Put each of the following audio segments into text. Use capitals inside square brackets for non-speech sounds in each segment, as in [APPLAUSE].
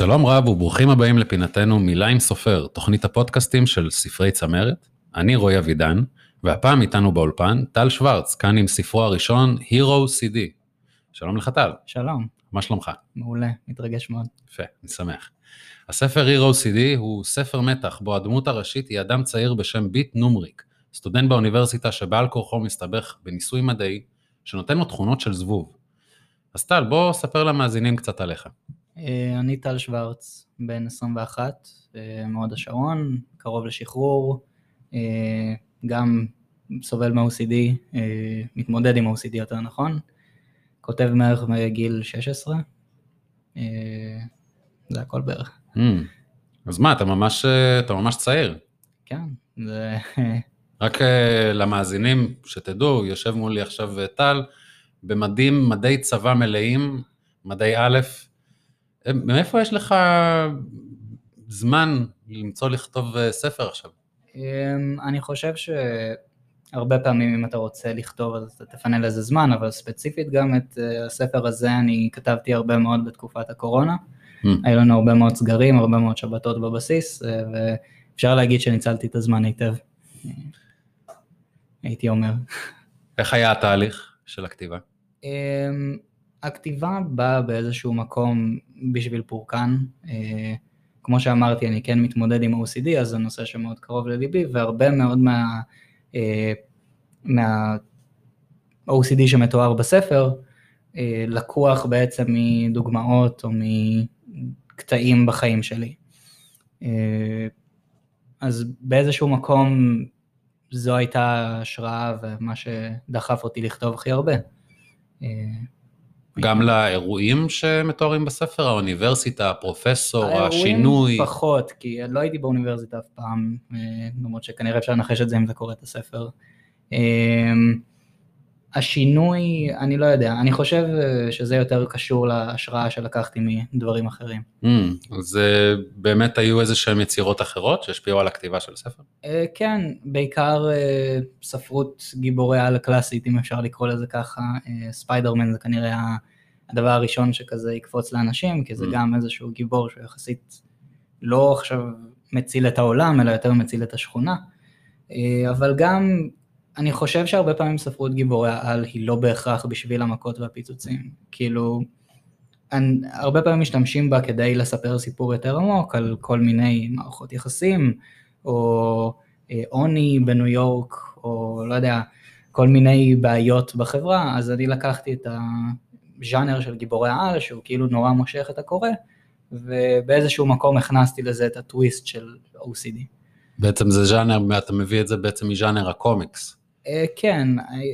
שלום רב וברוכים הבאים לפינתנו מילה עם סופר, תוכנית הפודקאסטים של ספרי צמרת. אני רועי אבידן, והפעם איתנו באולפן טל שוורץ, כאן עם ספרו הראשון, Hero CD. שלום לך טל, שלום, מה שלומך? מעולה, מתרגש מאוד. יפה, אני שמח. הספר Hero CD הוא ספר מתח בו הדמות הראשית היא אדם צעיר בשם ביט נומריק, סטודנט באוניברסיטה שבעל כורחו מסתבך בניסוי מדעי שנותן לו תכונות של זבוב. אז טל, בוא ספר למאזינים קצת עליך. אה, אני טל שוורץ, בן 21, אה, מהוד השרון, קרוב לשחרור, אה, גם סובל מ-OCD, מתמודד עם OCD יותר נכון, כותב מערך מגיל 16, זה הכל בערך. Mm. אז מה, אתה ממש, אתה ממש צעיר. כן, זה... רק למאזינים, שתדעו, יושב מולי עכשיו טל, במדים, מדי צבא מלאים, מדי א', מאיפה יש לך זמן למצוא לכתוב אה, ספר עכשיו? אמ, אני חושב שהרבה פעמים אם אתה רוצה לכתוב אז אתה תפנה לזה זמן, אבל ספציפית גם את אה, הספר הזה אני כתבתי הרבה מאוד בתקופת הקורונה. Mm. היו לנו הרבה מאוד סגרים, הרבה מאוד שבתות בבסיס, אה, ואפשר להגיד שניצלתי את הזמן היטב. הייתי אומר. איך היה התהליך של הכתיבה? הכתיבה באה באיזשהו מקום בשביל פורקן. אה, כמו שאמרתי, אני כן מתמודד עם OCD, אז זה נושא שמאוד קרוב לליבי, והרבה מאוד מה... אה, מה... OCD שמתואר בספר, אה, לקוח בעצם מדוגמאות או מקטעים בחיים שלי. אז באיזשהו מקום זו הייתה ההשראה ומה שדחף אותי לכתוב הכי הרבה. גם לאירועים שמתוארים בספר, האוניברסיטה, הפרופסור, השינוי? האירועים פחות, כי לא הייתי באוניברסיטה אף פעם, אה, למרות שכנראה אפשר לנחש את זה אם אתה קורא את הספר. אה, השינוי, אני לא יודע, אני חושב אה, שזה יותר קשור להשראה שלקחתי מדברים אחרים. Mm, אז באמת היו איזה שהן יצירות אחרות שהשפיעו על הכתיבה של הספר? כן, בעיקר ספרות גיבורי על קלאסית, אם אפשר לקרוא לזה ככה, ספיידרמן זה כנראה הדבר הראשון שכזה יקפוץ לאנשים, כי זה mm. גם איזשהו גיבור שהוא יחסית לא עכשיו מציל את העולם, אלא יותר מציל את השכונה. אבל גם אני חושב שהרבה פעמים ספרות גיבורי העל היא לא בהכרח בשביל המכות והפיצוצים. כאילו, אני, הרבה פעמים משתמשים בה כדי לספר סיפור יותר עמוק על כל מיני מערכות יחסים, או אה, עוני בניו יורק, או לא יודע, כל מיני בעיות בחברה, אז אני לקחתי את הז'אנר של גיבורי העל, שהוא כאילו נורא מושך את הקורא, ובאיזשהו מקום הכנסתי לזה את הטוויסט של OCD. בעצם זה ז'אנר, אתה מביא את זה בעצם מז'אנר הקומיקס. אה, כן,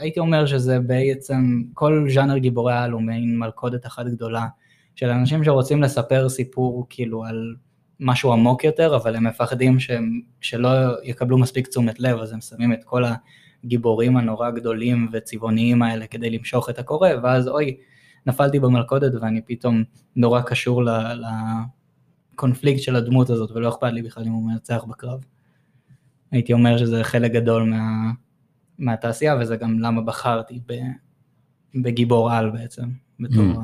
הייתי אומר שזה בעצם, כל ז'אנר גיבורי העל הוא מעין מלכודת אחת גדולה של אנשים שרוצים לספר סיפור כאילו על משהו עמוק יותר, אבל הם מפחדים שהם, שלא יקבלו מספיק תשומת לב, אז הם שמים את כל הגיבורים הנורא גדולים וצבעוניים האלה כדי למשוך את הקורא, ואז אוי, נפלתי במלכודת ואני פתאום נורא קשור לקונפליקט של הדמות הזאת, ולא אכפת לי בכלל אם הוא מנצח בקרב. הייתי אומר שזה חלק גדול מה... מהתעשייה, וזה גם למה בחרתי בגיבור על בעצם, בתור mm.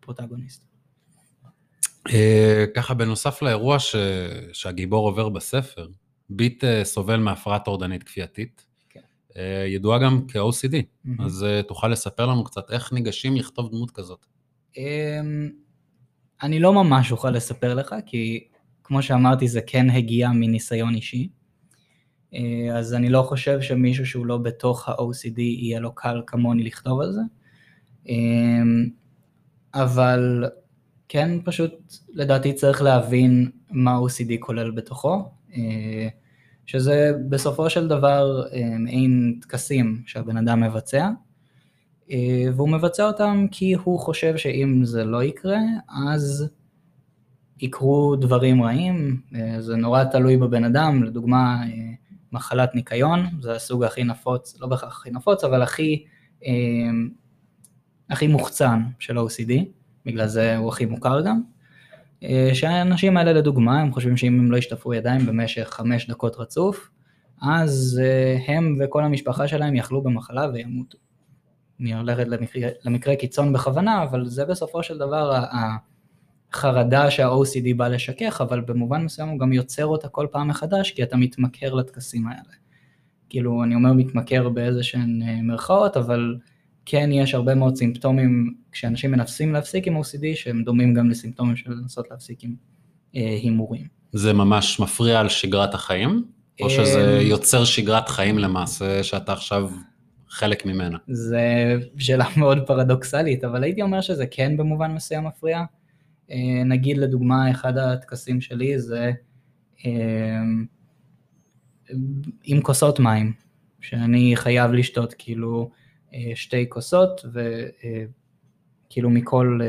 הפרוטגוניסט. אה, ככה בנוסף לאירוע ש... שהגיבור עובר בספר, ביט אה, סובל מהפרעה טורדנית כפייתית, כן. אה, ידועה גם כ-OCD, mm-hmm. אז תוכל לספר לנו קצת איך ניגשים לכתוב דמות כזאת. אמ, אני לא ממש אוכל לספר לך, כי כמו שאמרתי זה כן הגיע מניסיון אישי. אה, אז אני לא חושב שמישהו שהוא לא בתוך ה-OCD יהיה לו קל כמוני לכתוב על זה. אה, אבל כן, פשוט לדעתי צריך להבין מה OCD כולל בתוכו, אה, שזה בסופו של דבר מעין טקסים שהבן אדם מבצע, והוא מבצע אותם כי הוא חושב שאם זה לא יקרה, אז יקרו דברים רעים, זה נורא תלוי בבן אדם, לדוגמה, מחלת ניקיון, זה הסוג הכי נפוץ, לא בהכרח הכי נפוץ, אבל הכי, אה, הכי מוחצן של OCD, בגלל זה הוא הכי מוכר גם. אה, שהאנשים האלה לדוגמה, הם חושבים שאם הם לא ישטפו ידיים במשך חמש דקות רצוף, אז אה, הם וכל המשפחה שלהם יחלו במחלה וימותו. אני הולכת למקרה, למקרה קיצון בכוונה, אבל זה בסופו של דבר חרדה שה-OCD בא לשכך, אבל במובן מסוים הוא גם יוצר אותה כל פעם מחדש, כי אתה מתמכר לטקסים האלה. כאילו, אני אומר מתמכר באיזה שהן אה, מירכאות, אבל כן יש הרבה מאוד סימפטומים, כשאנשים מנסים להפסיק עם OCD, שהם דומים גם לסימפטומים של לנסות להפסיק עם אה, הימורים. זה ממש מפריע על שגרת החיים? או שזה יוצר שגרת חיים למעשה, שאתה עכשיו חלק ממנה? זה שאלה [LAUGHS] מאוד פרדוקסלית, אבל הייתי אומר שזה כן במובן מסוים מפריע. אה, נגיד לדוגמה, אחד הטקסים שלי זה אה, עם כוסות מים, שאני חייב לשתות כאילו אה, שתי כוסות, וכאילו מכל...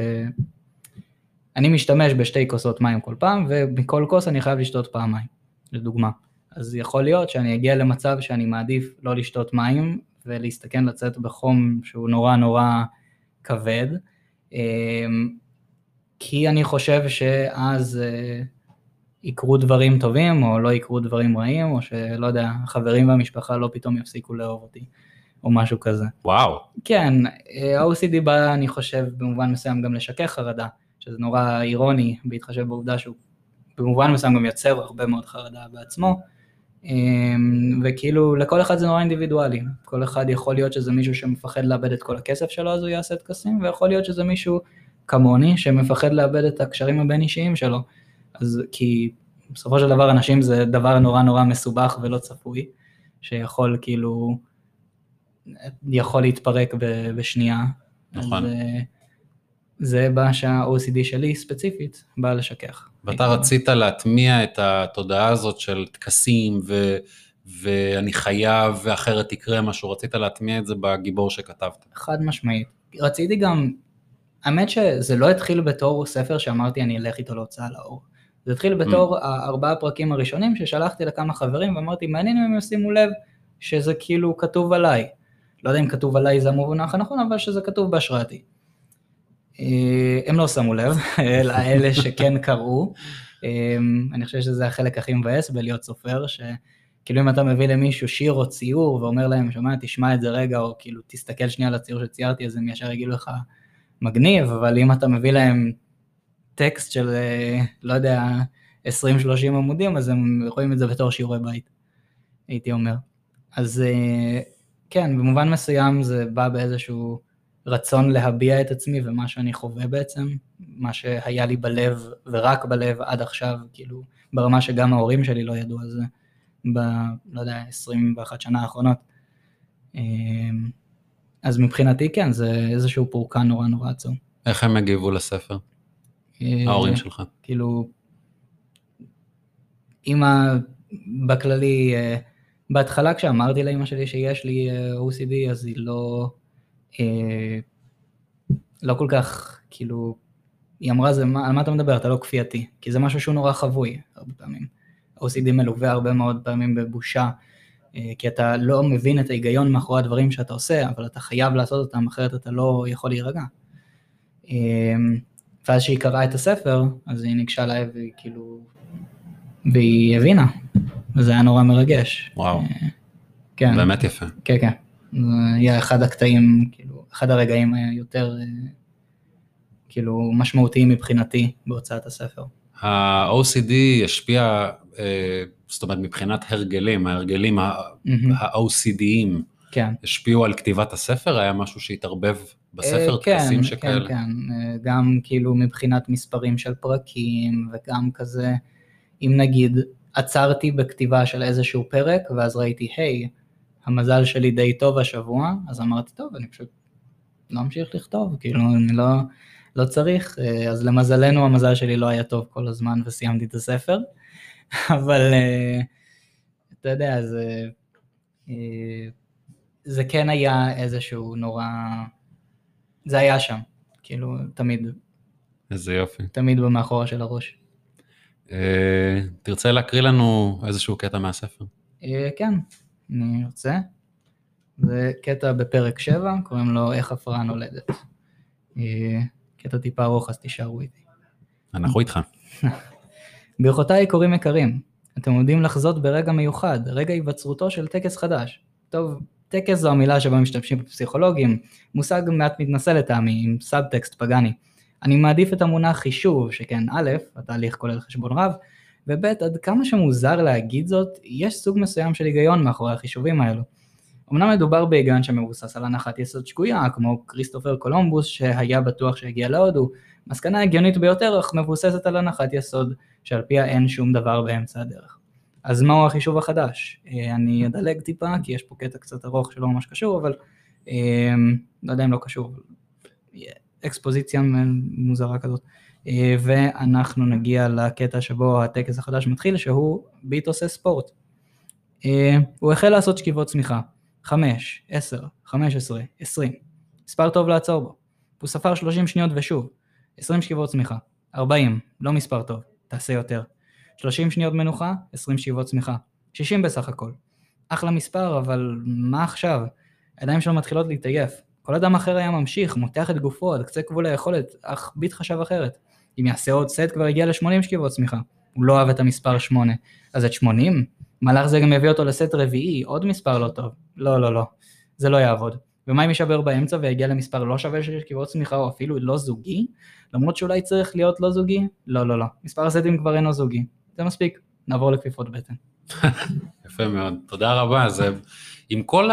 אני משתמש בשתי כוסות מים כל פעם, ומכל כוס אני חייב לשתות פעמיים, לדוגמה. אז יכול להיות שאני אגיע למצב שאני מעדיף לא לשתות מים ולהסתכן לצאת בחום שהוא נורא נורא כבד, כי אני חושב שאז אה, יקרו דברים טובים או לא יקרו דברים רעים, או שלא יודע, החברים והמשפחה לא פתאום יפסיקו לאהוב אותי, או משהו כזה. וואו. כן, אה, ה-OCD בא, אני חושב, במובן מסוים גם לשכך חרדה, שזה נורא אירוני, בהתחשב בעובדה שהוא במובן מסוים גם יוצר הרבה מאוד חרדה בעצמו. אמ, וכאילו לכל אחד זה נורא אינדיבידואלי, כל אחד יכול להיות שזה מישהו שמפחד לאבד את כל הכסף שלו אז הוא יעשה טקסים, ויכול להיות שזה מישהו כמוני שמפחד לאבד את הקשרים הבין אישיים שלו, אז כי בסופו של דבר אנשים זה דבר נורא נורא מסובך ולא צפוי, שיכול כאילו, יכול להתפרק בשנייה. נכון. אז, זה מה שה-OCD שלי ספציפית בא לשכך. ואתה רצית להטמיע את התודעה הזאת של טקסים ו... ואני חייב ואחרת יקרה משהו, רצית להטמיע את זה בגיבור שכתבת. חד משמעית. רציתי גם, האמת שזה לא התחיל בתור ספר שאמרתי אני אלך איתו להוצאה לאור. זה התחיל בתור mm. הארבעה פרקים הראשונים ששלחתי לכמה חברים ואמרתי מעניין אם הם ישימו לב שזה כאילו כתוב עליי. לא יודע אם כתוב עליי זה המונח הנכון, אבל שזה כתוב בהשראתי. אה, הם לא שמו לב, [LAUGHS] אלא אלה שכן קראו. אה, אני חושב שזה החלק הכי מבאס בלהיות סופר, שכאילו אם אתה מביא למישהו שיר או ציור ואומר להם, שומע, תשמע את זה רגע, או כאילו תסתכל שנייה על הציור שציירתי, אז הם ישר יגידו לך מגניב, אבל אם אתה מביא להם טקסט של, אה, לא יודע, 20-30 עמודים, אז הם רואים את זה בתור שיעורי בית, הייתי אומר. אז כן, במובן מסוים זה בא באיזשהו... רצון להביע את עצמי ומה שאני חווה בעצם, מה שהיה לי בלב ורק בלב עד עכשיו, כאילו, ברמה שגם ההורים שלי לא ידעו על זה, ב... לא יודע, 21 שנה האחרונות. אז מבחינתי כן, זה איזשהו פורקן נורא נורא עצום. איך הם הגיבו לספר? אה, ההורים שלך. כאילו, אימא בכללי, אה, בהתחלה כשאמרתי לאימא שלי שיש לי אה, OCD, אז היא לא... לא כל כך, כאילו, היא אמרה, זה, מה, על מה אתה מדבר? אתה לא כפייתי, כי זה משהו שהוא נורא חבוי הרבה פעמים. OCD מלווה הרבה מאוד פעמים בבושה, כי אתה לא מבין את ההיגיון מאחורי הדברים שאתה עושה, אבל אתה חייב לעשות אותם, אחרת אתה לא יכול להירגע. אה, ואז שהיא קראה את הספר, אז היא ניגשה אליי והיא כאילו, והיא הבינה, וזה היה נורא מרגש. וואו, כן. באמת יפה. כן, כן. זה היה אחד הקטעים, כאילו, אחד הרגעים היותר כאילו משמעותיים מבחינתי בהוצאת הספר. ה-OCD השפיע, אה, זאת אומרת מבחינת הרגלים, ההרגלים ה-OCDיים, כן. השפיעו על כתיבת הספר? היה משהו שהתערבב בספר, כן, טקסים שכאלה? כן, כן, אה, גם כאילו מבחינת מספרים של פרקים, וגם כזה, אם נגיד עצרתי בכתיבה של איזשהו פרק, ואז ראיתי, היי, hey, המזל שלי די טוב השבוע, אז אמרתי, טוב, אני פשוט לא אמשיך לכתוב, כאילו, אני לא, לא צריך, אה, אז למזלנו המזל שלי לא היה טוב כל הזמן וסיימתי את הספר, [LAUGHS] אבל אה, אתה יודע, זה, אה, זה כן היה איזשהו נורא, זה היה שם, כאילו, תמיד. איזה יופי. תמיד במאחורה של הראש. תרצה להקריא לנו איזשהו קטע מהספר? כן. אני ארצה. זה קטע בפרק 7, קוראים לו איך הפרעה נולדת. אה, קטע טיפה ארוך, אז תישארו איתי. אנחנו איתך. [LAUGHS] ברכותיי קוראים יקרים, אתם עומדים לחזות ברגע מיוחד, רגע היווצרותו של טקס חדש. טוב, טקס זו המילה שבה משתמשים בפסיכולוגים, מושג מעט מתנשא לטעמי, עם סאבטקסט פגאני. אני מעדיף את המונח חישוב, שכן א', התהליך כולל חשבון רב, וב', עד כמה שמוזר להגיד זאת, יש סוג מסוים של היגיון מאחורי החישובים האלו. אמנם מדובר בהיגיון שמבוסס על הנחת יסוד שגויה, כמו כריסטופר קולומבוס שהיה בטוח שהגיע להודו, מסקנה הגיונית ביותר אך מבוססת על הנחת יסוד שעל פיה אין שום דבר באמצע הדרך. אז מהו החישוב החדש? אה, אני אדלג טיפה כי יש פה קטע קצת ארוך שלא ממש קשור, אבל אה, לא יודע אם לא קשור, אקספוזיציה מוזרה כזאת. אה, ואנחנו נגיע לקטע שבו הטקס החדש מתחיל, שהוא ביט עושה ספורט. הוא החל לעשות שכיבות צמיחה, 5, 10, 15, 20, מספר טוב לעצור בו. הוא ספר 30 שניות ושוב, 20 שכיבות צמיחה, 40, לא מספר טוב, תעשה יותר. 30 שניות מנוחה, 20 שכיבות צמיחה, 60 בסך הכל. אחלה מספר, אבל מה עכשיו? הידיים שלו מתחילות להתעייף. כל אדם אחר היה ממשיך, מותח את גופו עד קצה גבול היכולת, אך ביט חשב אחרת. אם יעשה עוד סט כבר הגיע ל-80 שכיבות צמיחה. הוא לא אהב את המספר 8. אז את 80? מהלך זה גם יביא אותו לסט רביעי, עוד מספר לא טוב. לא, לא, לא. זה לא יעבוד. ומה אם יישבר באמצע ויגיע למספר לא שווה של שכיבות צמיחה או אפילו לא זוגי? למרות שאולי צריך להיות לא זוגי? לא, לא, לא. מספר הסטים כבר אינו זוגי. זה מספיק. נעבור לכפיפות בטן. [LAUGHS] יפה מאוד. תודה רבה. זה עם כל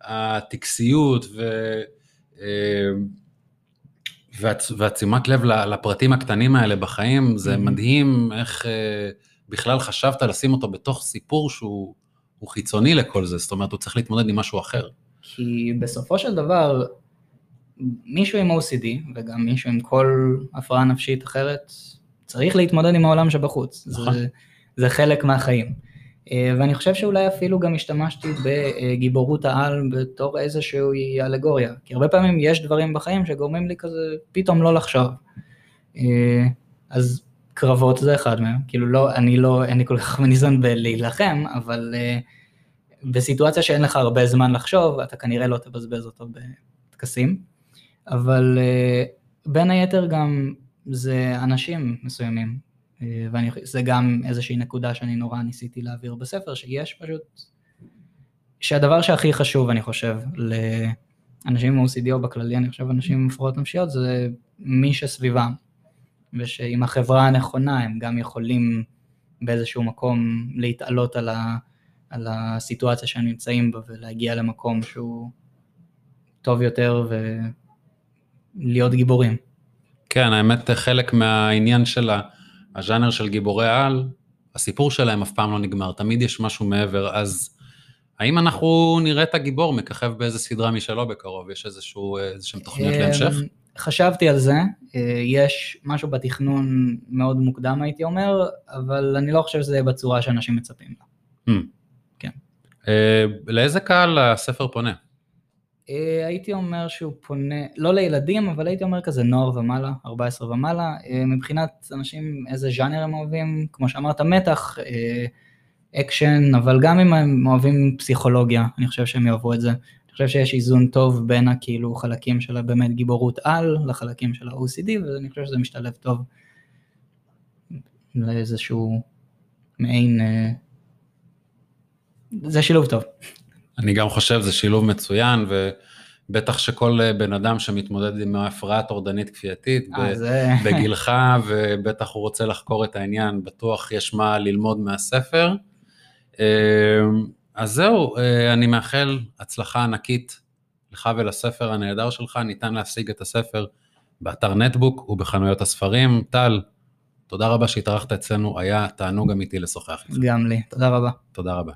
הטקסיות ו... אה, ועצימת לב לפרטים הקטנים האלה בחיים, זה מדהים איך אה, בכלל חשבת לשים אותו בתוך סיפור שהוא חיצוני לכל זה, זאת אומרת, הוא צריך להתמודד עם משהו אחר. כי בסופו של דבר, מישהו עם OCD, וגם מישהו עם כל הפרעה נפשית אחרת, צריך להתמודד עם העולם שבחוץ. נכון. זה, זה חלק מהחיים. אה, ואני חושב שאולי אפילו גם השתמשתי בגיבורות העל בתור איזושהי אלגוריה. כי הרבה פעמים יש דברים בחיים שגורמים לי כזה פתאום לא לחשוב. אה, אז קרבות זה אחד מהם. כאילו לא, אני לא, אין לי כל כך מניזון בלהילחם, אבל אה, בסיטואציה שאין לך הרבה זמן לחשוב, אתה כנראה לא תבזבז אותו בטקסים. אבל בין היתר גם זה אנשים מסוימים, אה, וזה גם איזושהי נקודה שאני נורא ניסיתי להעביר בספר, שיש פשוט, שהדבר שהכי חשוב אני חושב לאנשים עם OCD או בכללי, אני חושב אנשים עם הפרעות נפשיות, זה מי שסביבם, ושעם החברה הנכונה הם גם יכולים באיזשהו מקום להתעלות על, ה, על הסיטואציה שהם נמצאים בה ולהגיע למקום שהוא טוב יותר ולהיות גיבורים. כן, האמת חלק מהעניין של הז'אנר של גיבורי על, הסיפור שלהם אף פעם לא נגמר, תמיד יש משהו מעבר, אז האם אנחנו נראה את הגיבור מככב באיזה סדרה משלו בקרוב? יש איזשהו, איזשהם תוכניות להמשך? חשבתי על זה, אה, יש משהו בתכנון מאוד מוקדם הייתי אומר, אבל אני לא חושב שזה יהיה בצורה שאנשים מצפים לה. Hmm. כן. אה, לאיזה קהל הספר פונה? אה, הייתי אומר שהוא פונה, לא לילדים, אבל הייתי אומר כזה נוער ומעלה, 14 ומעלה. אה, מבחינת אנשים, איזה ז'אנר הם אוהבים, כמו שאמרת, מתח, אקשן, אבל גם אם הם אוהבים פסיכולוגיה, אני חושב שהם יאהבו את זה. אני חושב שיש איזון טוב בין הכאילו חלקים של באמת גיבורות על לחלקים של ה-OCD, ואני חושב שזה משתלב טוב לאיזשהו מעין... זה שילוב טוב. אני גם חושב, זה שילוב מצוין, ובטח שכל אה, בן אדם שמתמודד עם הפרעה טורדנית כפייתית, אה, זה... [LAUGHS] בגילך, ובטח הוא רוצה לחקור את העניין, בטוח יש מה ללמוד מהספר. אה, אז זהו, אני מאחל הצלחה ענקית לך ולספר הנהדר שלך, ניתן להשיג את הספר באתר נטבוק ובחנויות הספרים. טל, תודה רבה שהתארחת אצלנו, היה תענוג אמיתי לשוחח איתך. גם לי, תודה רבה. תודה רבה.